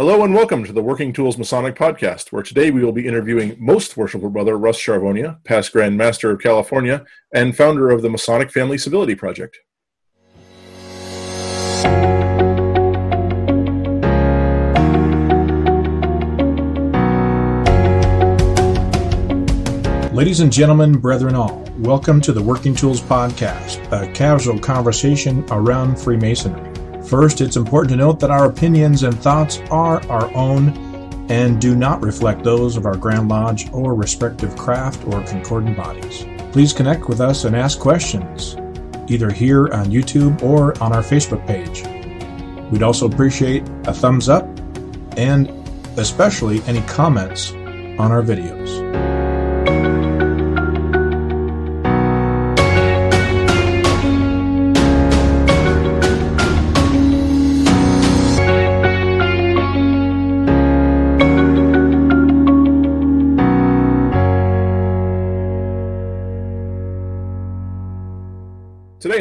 Hello and welcome to the Working Tools Masonic Podcast, where today we will be interviewing Most Worshipful Brother Russ Charvonia, past Grand Master of California and founder of the Masonic Family Civility Project. Ladies and gentlemen, brethren all, welcome to the Working Tools Podcast, a casual conversation around Freemasonry. First, it's important to note that our opinions and thoughts are our own and do not reflect those of our Grand Lodge or respective craft or concordant bodies. Please connect with us and ask questions, either here on YouTube or on our Facebook page. We'd also appreciate a thumbs up and especially any comments on our videos.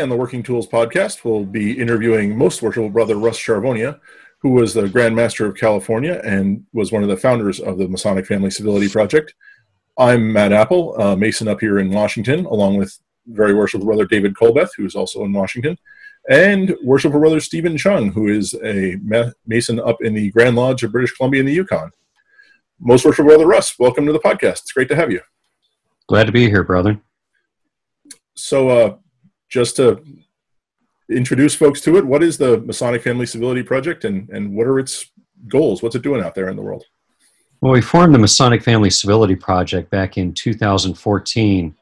On the Working Tools podcast, we'll be interviewing Most Worshipful Brother Russ Charvonia, who was the Grand Master of California and was one of the founders of the Masonic Family Civility Project. I'm Matt Appel, a Mason up here in Washington, along with very worshipful brother David Colbeth, who is also in Washington, and worshipful brother Steven Chung, who is a Mason up in the Grand Lodge of British Columbia in the Yukon. Most worshipful brother Russ, welcome to the podcast. It's great to have you. Glad to be here, brother. So, uh, just to introduce folks to it, what is the Masonic Family Civility Project and, and what are its goals? What's it doing out there in the world? Well, we formed the Masonic Family Civility Project back in 2014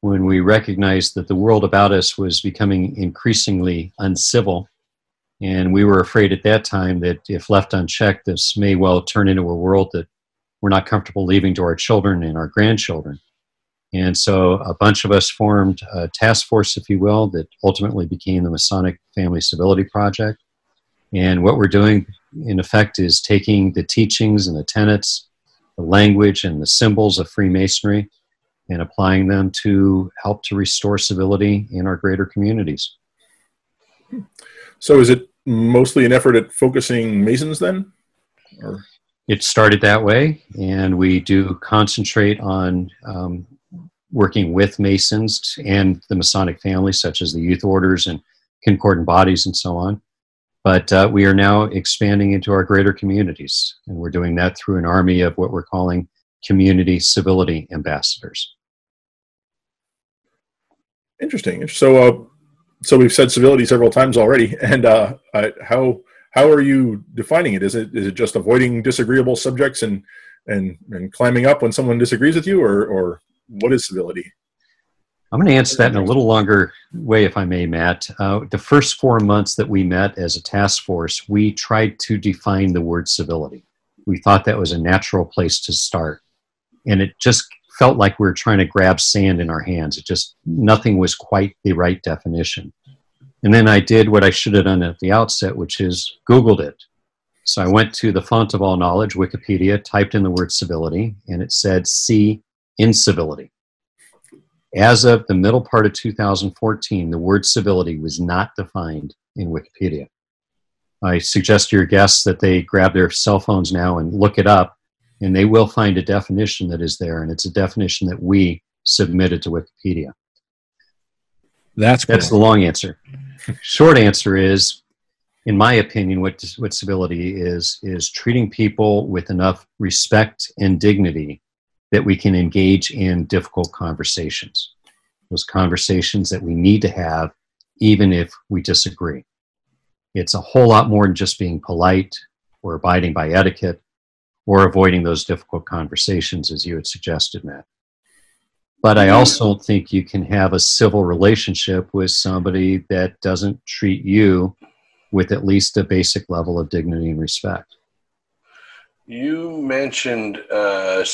when we recognized that the world about us was becoming increasingly uncivil. And we were afraid at that time that if left unchecked, this may well turn into a world that we're not comfortable leaving to our children and our grandchildren. And so a bunch of us formed a task force, if you will, that ultimately became the Masonic Family Civility Project. And what we're doing, in effect, is taking the teachings and the tenets, the language and the symbols of Freemasonry, and applying them to help to restore civility in our greater communities. So, is it mostly an effort at focusing Masons then? Or? It started that way, and we do concentrate on um, working with Masons and the Masonic family, such as the youth orders and concordant bodies and so on. But uh, we are now expanding into our greater communities, and we're doing that through an army of what we're calling community civility ambassadors. Interesting. So, uh, so we've said civility several times already, and uh, how how are you defining it? Is it is it just avoiding disagreeable subjects and and and climbing up when someone disagrees with you, or or what is civility? I'm going to answer that in a little longer way, if I may, Matt. Uh, the first four months that we met as a task force, we tried to define the word civility. We thought that was a natural place to start. And it just felt like we were trying to grab sand in our hands. It just, nothing was quite the right definition. And then I did what I should have done at the outset, which is Googled it. So I went to the font of all knowledge, Wikipedia, typed in the word civility, and it said C incivility. As of the middle part of 2014, the word civility was not defined in Wikipedia. I suggest to your guests that they grab their cell phones now and look it up, and they will find a definition that is there, and it's a definition that we submitted to Wikipedia. That's cool. that's the long answer. Short answer is, in my opinion, what what civility is is treating people with enough respect and dignity that we can engage in difficult conversations, those conversations that we need to have even if we disagree. It's a whole lot more than just being polite or abiding by etiquette or avoiding those difficult conversations, as you had suggested, Matt. But I also think you can have a civil relationship with somebody that doesn't treat you with at least a basic level of dignity and respect. You mentioned uh,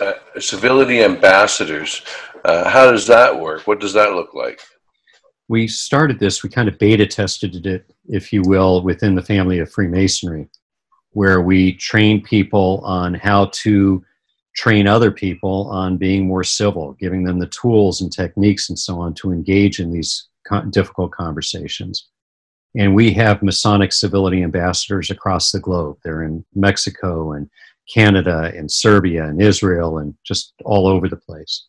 uh, civility ambassadors. Uh, how does that work? What does that look like? We started this, we kind of beta tested it, if you will, within the family of Freemasonry, where we train people on how to train other people on being more civil, giving them the tools and techniques and so on to engage in these difficult conversations. And we have Masonic civility ambassadors across the globe. They're in Mexico and Canada and Serbia and Israel and just all over the place.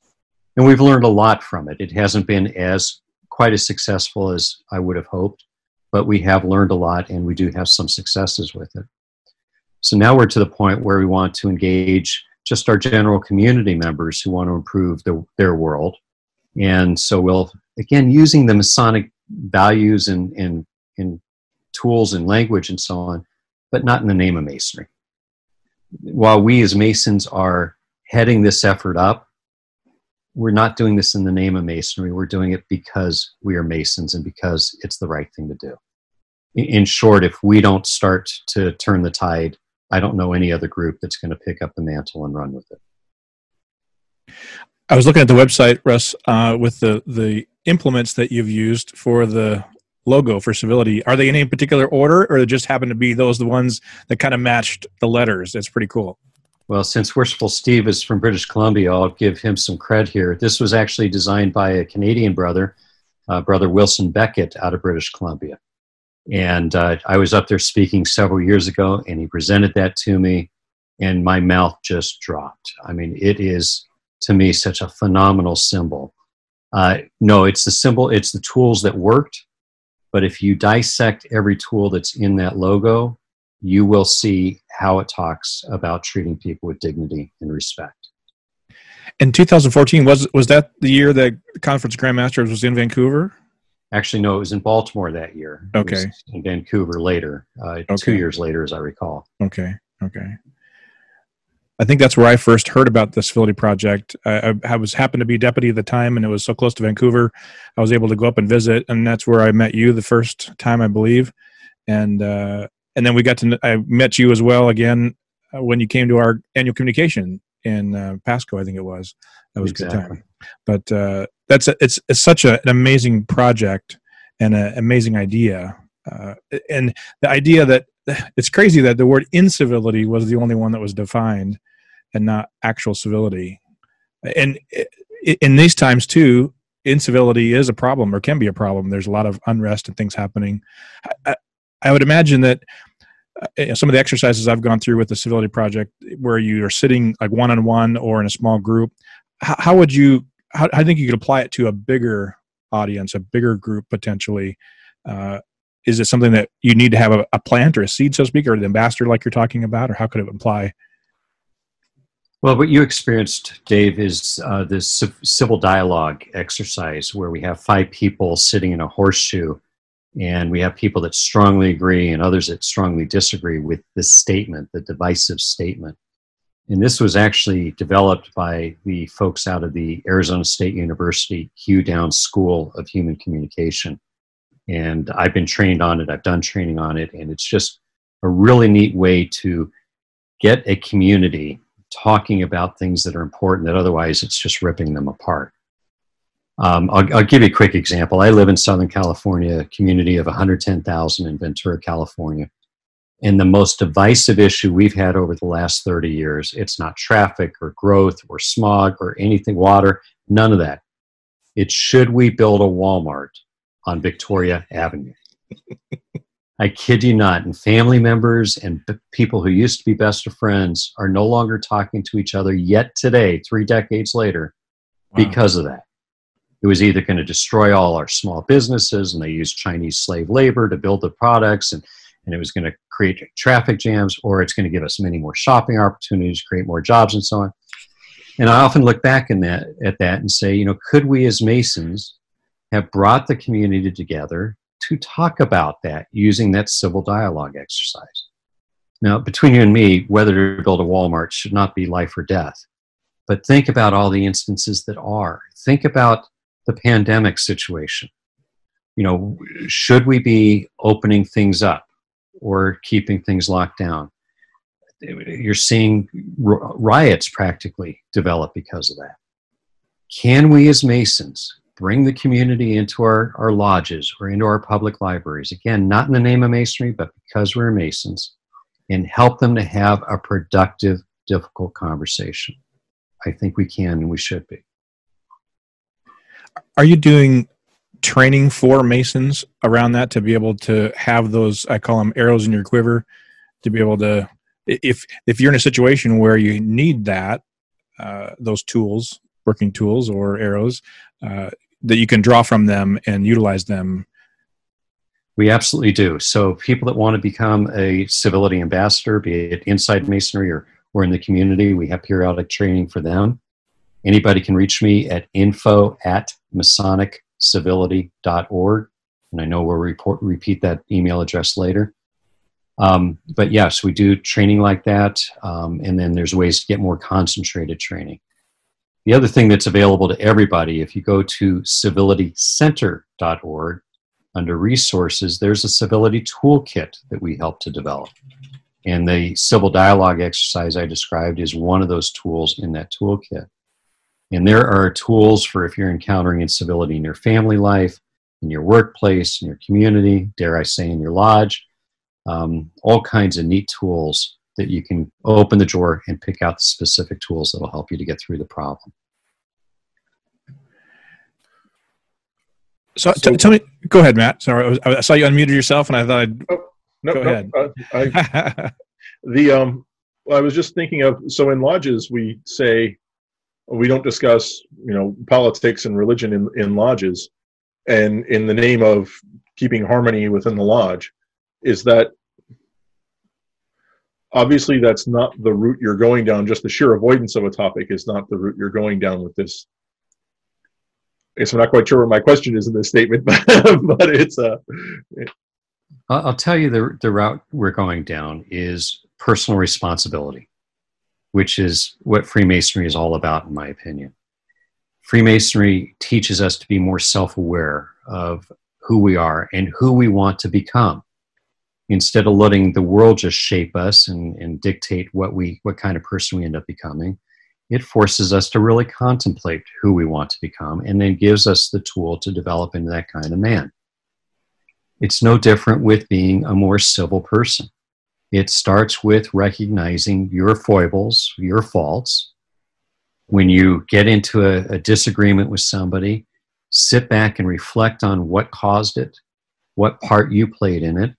And we've learned a lot from it. It hasn't been as quite as successful as I would have hoped, but we have learned a lot and we do have some successes with it. So now we're to the point where we want to engage just our general community members who want to improve the, their world. And so we'll, again, using the Masonic values and, and, and tools and language and so on, but not in the name of Masonry. While we as Masons are heading this effort up, we're not doing this in the name of Masonry. We're doing it because we are Masons and because it's the right thing to do. In short, if we don't start to turn the tide, I don't know any other group that's going to pick up the mantle and run with it. I was looking at the website, Russ, uh, with the the implements that you've used for the logo for civility. Are they in any particular order, or just happen to be those the ones that kind of matched the letters? That's pretty cool. Well, since Worshipful Steve is from British Columbia, I'll give him some cred here. This was actually designed by a Canadian brother, uh, Brother Wilson Beckett out of British Columbia. And uh, I was up there speaking several years ago, and he presented that to me, and my mouth just dropped. I mean, it is to me such a phenomenal symbol. Uh, no, it's the symbol, it's the tools that worked. But if you dissect every tool that's in that logo, you will see how it talks about treating people with dignity and respect. In 2014, was was that the year that Conference Grandmasters was in Vancouver? Actually, no, it was in Baltimore that year. Okay. in Vancouver later, uh, okay. two years later, as I recall. Okay. Okay. I think that's where I first heard about the civility project. I, I, was happened to be deputy at the time, and it was so close to Vancouver. I was able to go up and visit, and that's where I met you the first time, I believe. And uh, and then we got to I met you as well again uh, when you came to our annual communication in uh, Pasco, I think it was. That was exactly. a good time. But uh, that's a, it's it's such a, an amazing project and an amazing idea, uh, and the idea that it's crazy that the word incivility was the only one that was defined, and not actual civility. And in these times too, incivility is a problem or can be a problem. There's a lot of unrest and things happening. I, I would imagine that uh, some of the exercises I've gone through with the Civility Project, where you are sitting like one on one or in a small group, how, would you? How, I think you could apply it to a bigger audience, a bigger group potentially. Uh, is it something that you need to have a, a, plant or a seed, so to speak, or an ambassador like you're talking about, or how could it apply? Well, what you experienced, Dave, is uh, this civil dialogue exercise where we have five people sitting in a horseshoe and we have people that strongly agree and others that strongly disagree with this statement, the divisive statement. And this was actually developed by the folks out of the Arizona State University Hugh Downs School of Human Communication. And I've been trained on it, I've done training on it, and it's just a really neat way to get a community talking about things that are important that otherwise it's just ripping them apart. Um, I'll, I'll, give you a quick example. I live in Southern California, a community of 110,000 in Ventura, California. And the most divisive issue we've had over the last 30 years, it's not traffic or growth or smog or anything, water, none of that. It's should we build a Walmart on Victoria Avenue? I kid you not. And family members and people who used to be best of friends are no longer talking to each other yet today, three decades later, wow. because of that. It was either going to destroy all our small businesses, and they used Chinese slave labor to build the products, and, and it was going to create traffic jams, or it's going to give us many more shopping opportunities, create more jobs, and so on. And I often look back in that, at that and say, you know, could we as Masons have brought the community together to talk about that using that civil dialogue exercise? Now, between you and me, whether to build a Walmart should not be life or death. But think about all the instances that are. Think about the pandemic situation. You know, should we be opening things up or keeping things locked down? You're seeing riots practically develop because of that. Can we, as Masons, bring the community into our, our lodges or into our public libraries? Again, not in the name of Masonry, but because we're Masons, and help them to have a productive, difficult conversation. I think we can and we should be are you doing training for masons around that to be able to have those i call them arrows in your quiver to be able to if if you're in a situation where you need that uh, those tools working tools or arrows uh, that you can draw from them and utilize them we absolutely do so people that want to become a civility ambassador be it inside masonry or or in the community we have periodic training for them anybody can reach me at info at masonic civility.org. And I know we'll report, repeat that email address later. Um, but yes, we do training like that. Um, and then there's ways to get more concentrated training. The other thing that's available to everybody, if you go to civilitycenter.org, under resources, there's a civility toolkit that we help to develop. And the civil dialogue exercise I described is one of those tools in that toolkit. And there are tools for if you're encountering incivility in your family life, in your workplace, in your community, dare I say, in your lodge, um, all kinds of neat tools that you can open the drawer and pick out the specific tools that will help you to get through the problem. So, so t- tell me, go ahead, Matt. Sorry, I, was, I, saw you unmuted yourself, and I thought I'd oh, no, go no, ahead. Uh, I, the um, well, I was just thinking of so in lodges we say we don't discuss you know politics and religion in, in lodges and in the name of keeping harmony within the lodge is that obviously that's not the route you're going down just the sheer avoidance of a topic is not the route you're going down with this I guess I'm not quite sure what my question is in this statement, but, but it's a. Uh, it, I'll tell you the the route we're going down is personal responsibility which is what Freemasonry is all about, in my opinion. Freemasonry teaches us to be more self aware of who we are and who we want to become instead of letting the world just shape us and, and dictate what we what kind of person we end up becoming it forces us to really contemplate who we want to become and then gives us the tool to develop into that kind of man it's no different with being a more civil person it starts with recognizing your foibles, your faults. When you get into a, a, disagreement with somebody, sit back and reflect on what caused it, what part you played in it,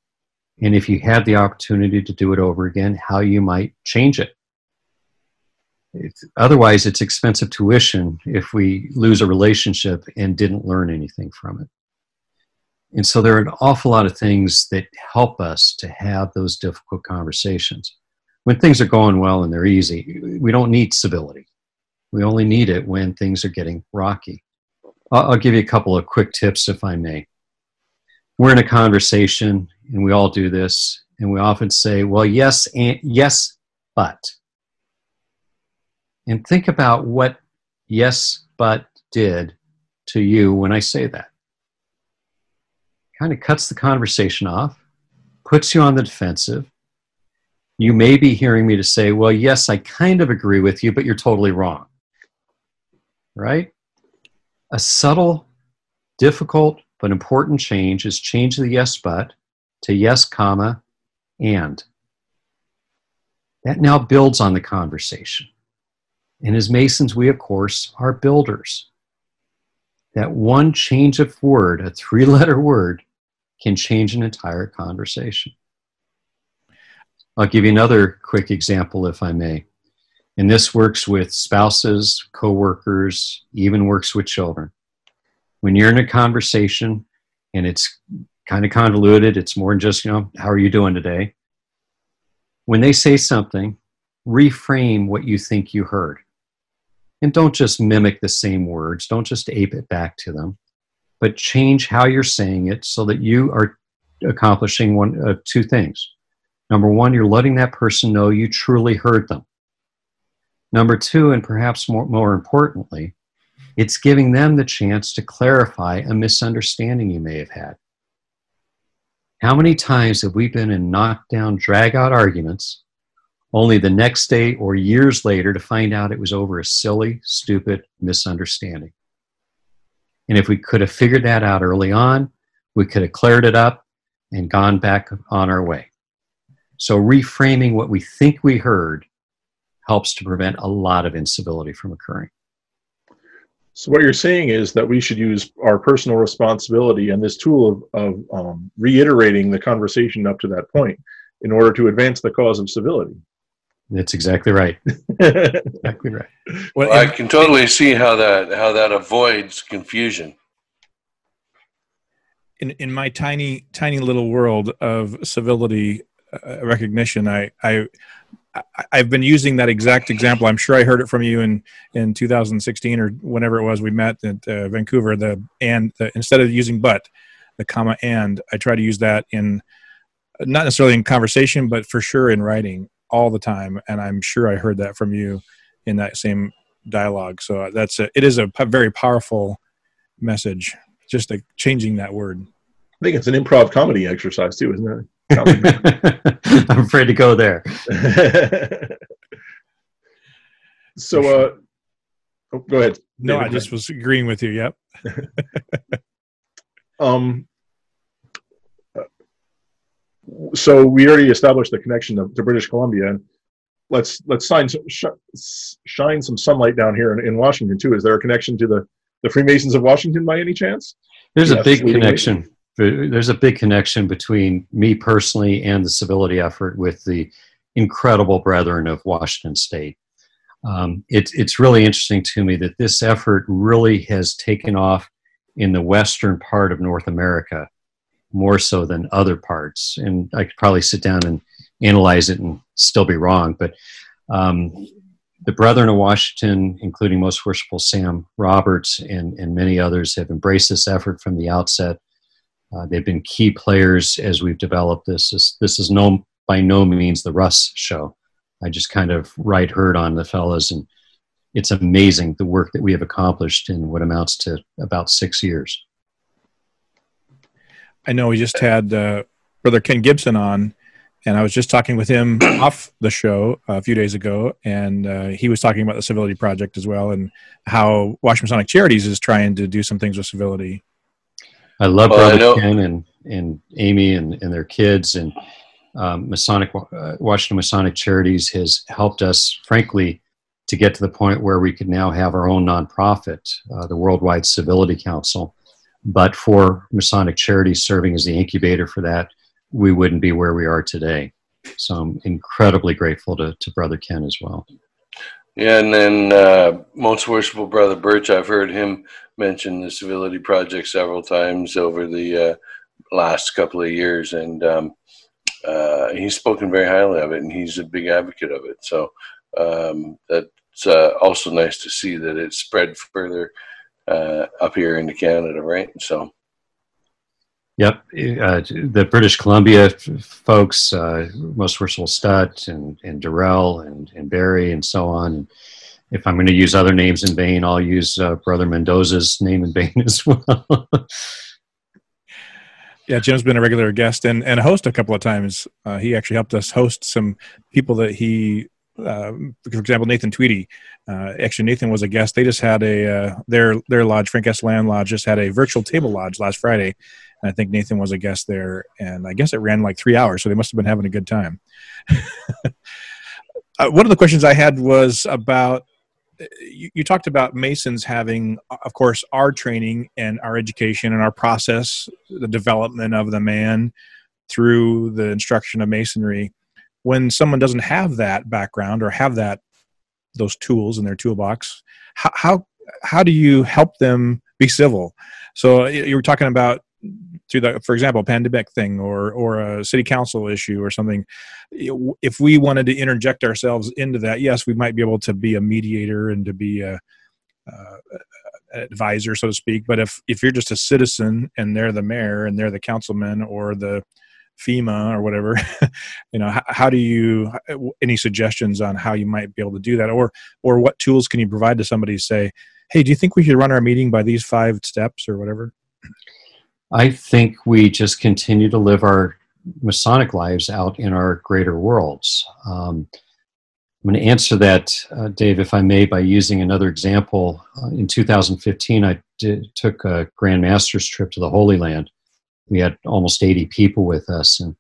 and if you had the opportunity to do it over again, how you might change it. It's, otherwise, it's expensive tuition if we lose a relationship and didn't learn anything from it. And so there are an awful lot of things that help us to have those difficult conversations. When things are going well and they're easy, we don't need civility. We only need it when things are getting rocky. I'll, give you a couple of quick tips, if I may. We're in a conversation, and we all do this, and we often say, "Well, yes, and yes, but." And think about what "yes, but" did to you when I say that kind of cuts the conversation off, puts you on the defensive. You may be hearing me to say, well, yes, I kind of agree with you, but you're totally wrong. Right? A subtle, difficult, but important change is change the yes but to yes, comma, and. That now builds on the conversation. And as Masons, we, of course, are builders. That one change of word, a three letter word, can change an entire conversation. I'll give you another quick example, if I may. And this works with spouses, coworkers, even works with children. When you're in a conversation and it's kind of convoluted, it's more than just, you know, how are you doing today? When they say something, reframe what you think you heard. And don't just mimic the same words, don't just ape it back to them but change how you're saying it so that you are accomplishing one uh, two things. Number one, you're letting that person know you truly heard them. Number two, and perhaps more, more importantly, it's giving them the chance to clarify a misunderstanding you may have had. How many times have we been in knockdown, drag out arguments, only the next day or years later to find out it was over a silly, stupid misunderstanding? And if we could have figured that out early on, we could have cleared it up and gone back on our way. So, reframing what we think we heard helps to prevent a lot of incivility from occurring. So what you're saying is that we should use our personal responsibility and this tool of, of um, reiterating the conversation up to that point in order to advance the cause of civility. That's exactly right. exactly right. Well, I can totally see how that how that avoids confusion. In in my tiny tiny little world of civility uh, recognition, I I I've been using that exact example. I'm sure I heard it from you in, in 2016 or whenever it was we met at uh, Vancouver. The and the, instead of using but, the comma and, I try to use that in not necessarily in conversation, but for sure in writing all the time. And I'm sure I heard that from you in that same dialogue. So that's a, it is a very powerful message. Just a, changing that word. I think it's an improv comedy exercise too, isn't it? I'm afraid to go there. so, uh, oh, go ahead. No, David. I just was agreeing with you. Yep. um. So we already established the connection to, to British Columbia, and let's let's shine sh- shine some sunlight down here in, in, Washington too. Is there a connection to the the Freemasons of Washington by any chance? There's yes, a big connection there's a big connection between me personally and the civility effort with the incredible brethren of Washington State. Um, it, it's really interesting to me that this effort really has taken off in the western part of North America more so than other parts. And I could probably sit down and analyze it and still be wrong, but um, the Brethren of Washington, including Most Worshipful Sam Roberts and, and many others, have embraced this effort from the outset. Uh, they've been key players as we've developed this. This, this is no by no means the Russ show. I just kind of right herd on the fellas, and it's amazing the work that we have accomplished in what amounts to about six years. I know we just had uh, Brother Ken Gibson on, and I was just talking with him off the show a few days ago, and uh, he was talking about the Civility Project as well, and how Washington Masonic Charities is trying to do some things with civility. I love well, Brother I Ken and, and Amy and, and their kids and um, Masonic uh, Washington Masonic Charities has helped us, frankly, to get to the point where we could now have our own nonprofit, uh, the Worldwide Civility Council. But for Masonic Charities serving as the incubator for that, we wouldn't be where we are today. So I'm incredibly grateful to, to Brother Ken as well. Yeah, and then uh, most worshipful brother Birch, I've heard him mention the civility project several times over the uh, last couple of years, and um, uh, he's spoken very highly of it, and he's a big advocate of it. So um, that's uh, also nice to see that it's spread further uh, up here into Canada, right? So. Yep, uh, the British Columbia folks, uh, most Worshipful Stutt and, and Darrell and, and Barry and so on. If I'm going to use other names in vain, I'll use uh, Brother Mendoza's name in vain as well. yeah, Jim's been a regular guest and, and a host a couple of times. Uh, he actually helped us host some people that he uh, for example, Nathan Tweedy. Uh, actually, Nathan was a guest. They just had a their their lodge, Frank S. Land Lodge, just had a virtual table lodge last Friday, I think Nathan was a guest there, and I guess it ran like three hours, so they must have been having a good time. uh, one of the questions I had was about you, you, talked about Masons having, of course, our training and our education and our process, the development of the man through the instruction of Masonry. When someone doesn't have that background or have that those tools in their toolbox, how how, how do you help them be civil? So you were talking about through the, for example, pandemic thing or or a city council issue or something. If we wanted to interject ourselves into that, yes, we might be able to be a mediator and to be a, uh, advisor, so to speak. But if if you're just a citizen and they're the mayor and they're the councilman or the FEMA or whatever, you know, how, how, do you any suggestions on how you might be able to do that, or or what tools can you provide to somebody say, hey, do you think we should run our meeting by these five steps or whatever? I think we just continue to live our Masonic lives out in our greater worlds. Um, I'm going to answer that, uh, Dave, if I may, by using another example. Uh, in 2015, I did, took a Grand Master's trip to the Holy Land. We had almost 80 people with us, and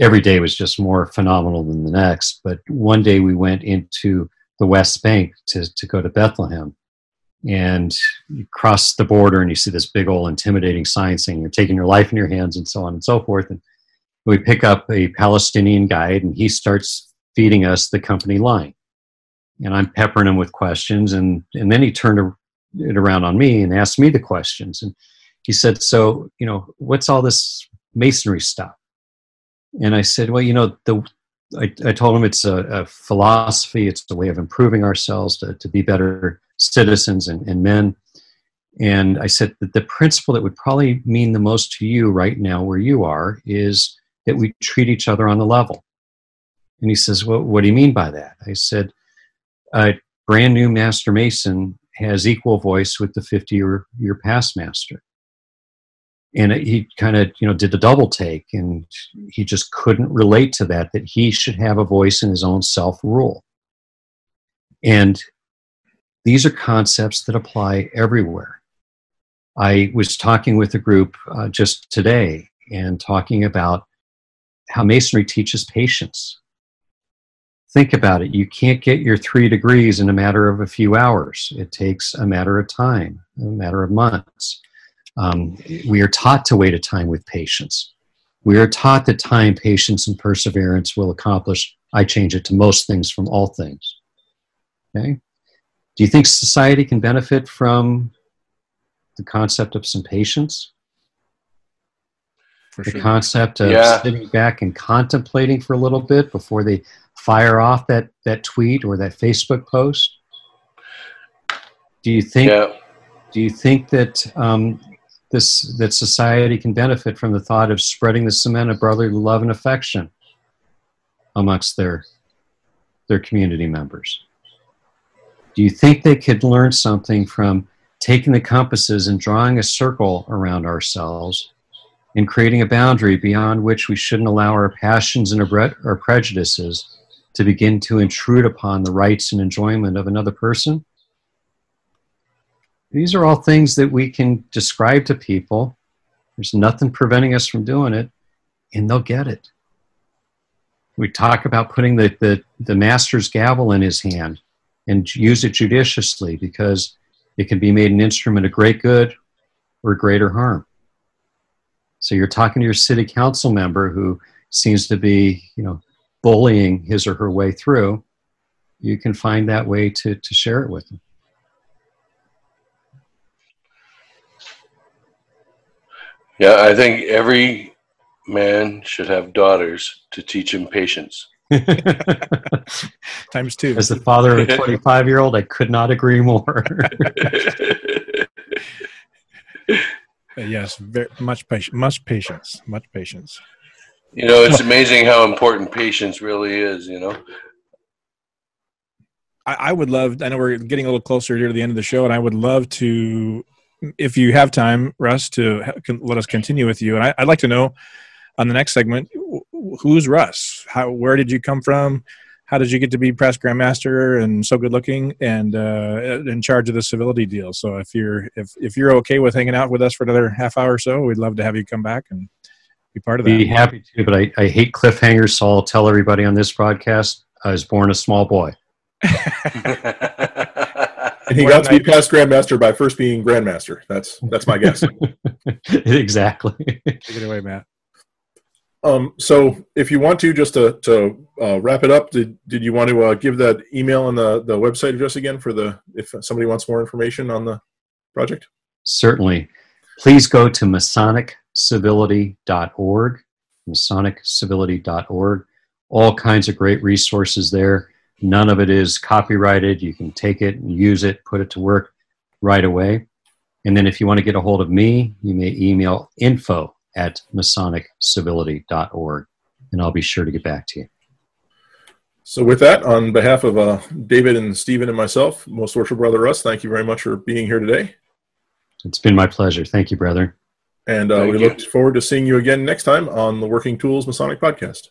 every day was just more phenomenal than the next. But one day we went into the West Bank to, to go to Bethlehem. And you cross the border and you see this big old intimidating sign saying you're taking your life in your hands and so on and so forth. And we pick up a Palestinian guide and he starts feeding us the company line. And I'm peppering him with questions. And, and then he turned it around on me and asked me the questions. And he said, So, you know, what's all this masonry stuff? And I said, Well, you know, the, I, I told him it's a, a, philosophy, it's a way of improving ourselves to, to be better citizens and, and men. And I said that the principle that would probably mean the most to you right now, where you are, is that we treat each other on the level. And he says, Well, what do you mean by that? I said, A brand new master mason has equal voice with the 50 year, year past master. And he kind of, you know, did the double take and he just couldn't relate to that, that he should have a voice in his own self rule. And these are concepts that apply everywhere. I was talking with a group uh, just today and talking about how Masonry teaches patience. Think about it. You can't get your three degrees in a matter of a few hours. It takes a matter of time, a matter of months. Um, we are taught to wait a time with patience. We are taught that time, patience, and perseverance will accomplish. I change it to most things from all things. Okay? Do you think society can benefit from the concept of some patience? For the sure. concept of yeah. sitting back and contemplating for a little bit before they fire off that, that tweet or that Facebook post? Do you think? Yeah. Do you think that um, this that society can benefit from the thought of spreading the cement of brotherly love and affection amongst their their community members? Do you think they could learn something from taking the compasses and drawing a circle around ourselves and creating a boundary beyond which we shouldn't allow our passions and our prejudices to begin to intrude upon the rights and enjoyment of another person? These are all things that we can describe to people. There's nothing preventing us from doing it, and they'll get it. We talk about putting the, the, the master's gavel in his hand and use it judiciously because it can be made an instrument of great good or greater harm. So you're talking to your city council member who seems to be, you know, bullying his or her way through. You can find that way to, to share it with them. Yeah, I think every man should have daughters to teach him patience. Times two. As the father of a 25 year old, I could not agree more. yes, very much patience, much patience, much patience. You know, it's amazing how important patience really is. You know, I, I would love. I know we're getting a little closer here to the end of the show, and I would love to, if you have time, Russ, to let us continue with you. And I, I'd like to know on the next segment who's Russ? How where did you come from? How did you get to be press grandmaster and so good looking and uh, in charge of the civility deal? So if you're if if you're okay with hanging out with us for another half hour or so, we'd love to have you come back and be part of that. Be happy to, but I, I hate cliffhangers, so I'll tell everybody on this broadcast I was born a small boy. and he got to be past grandmaster by first being grandmaster. That's that's my guess. exactly. Take it away, Matt. Um, so if you want to, just to, to uh, wrap it up, did, did you want to uh, give that email and the, the website address again for the, if somebody wants more information on the project? Certainly. Please go to masoniccivility.org, masoniccivility.org. All kinds of great resources there. None of it is copyrighted. You can take it and use it, put it to work right away. And then if you want to get a hold of me, you may email info at masoniccivilityorg and I'll be sure to get back to you. So, with that, on behalf of uh, David and Steven and myself, Most Worshipful Brother Russ, thank you very much for being here today. It's been my pleasure. Thank you, brother. And uh, we you. look forward to seeing you again next time on the Working Tools Masonic Podcast.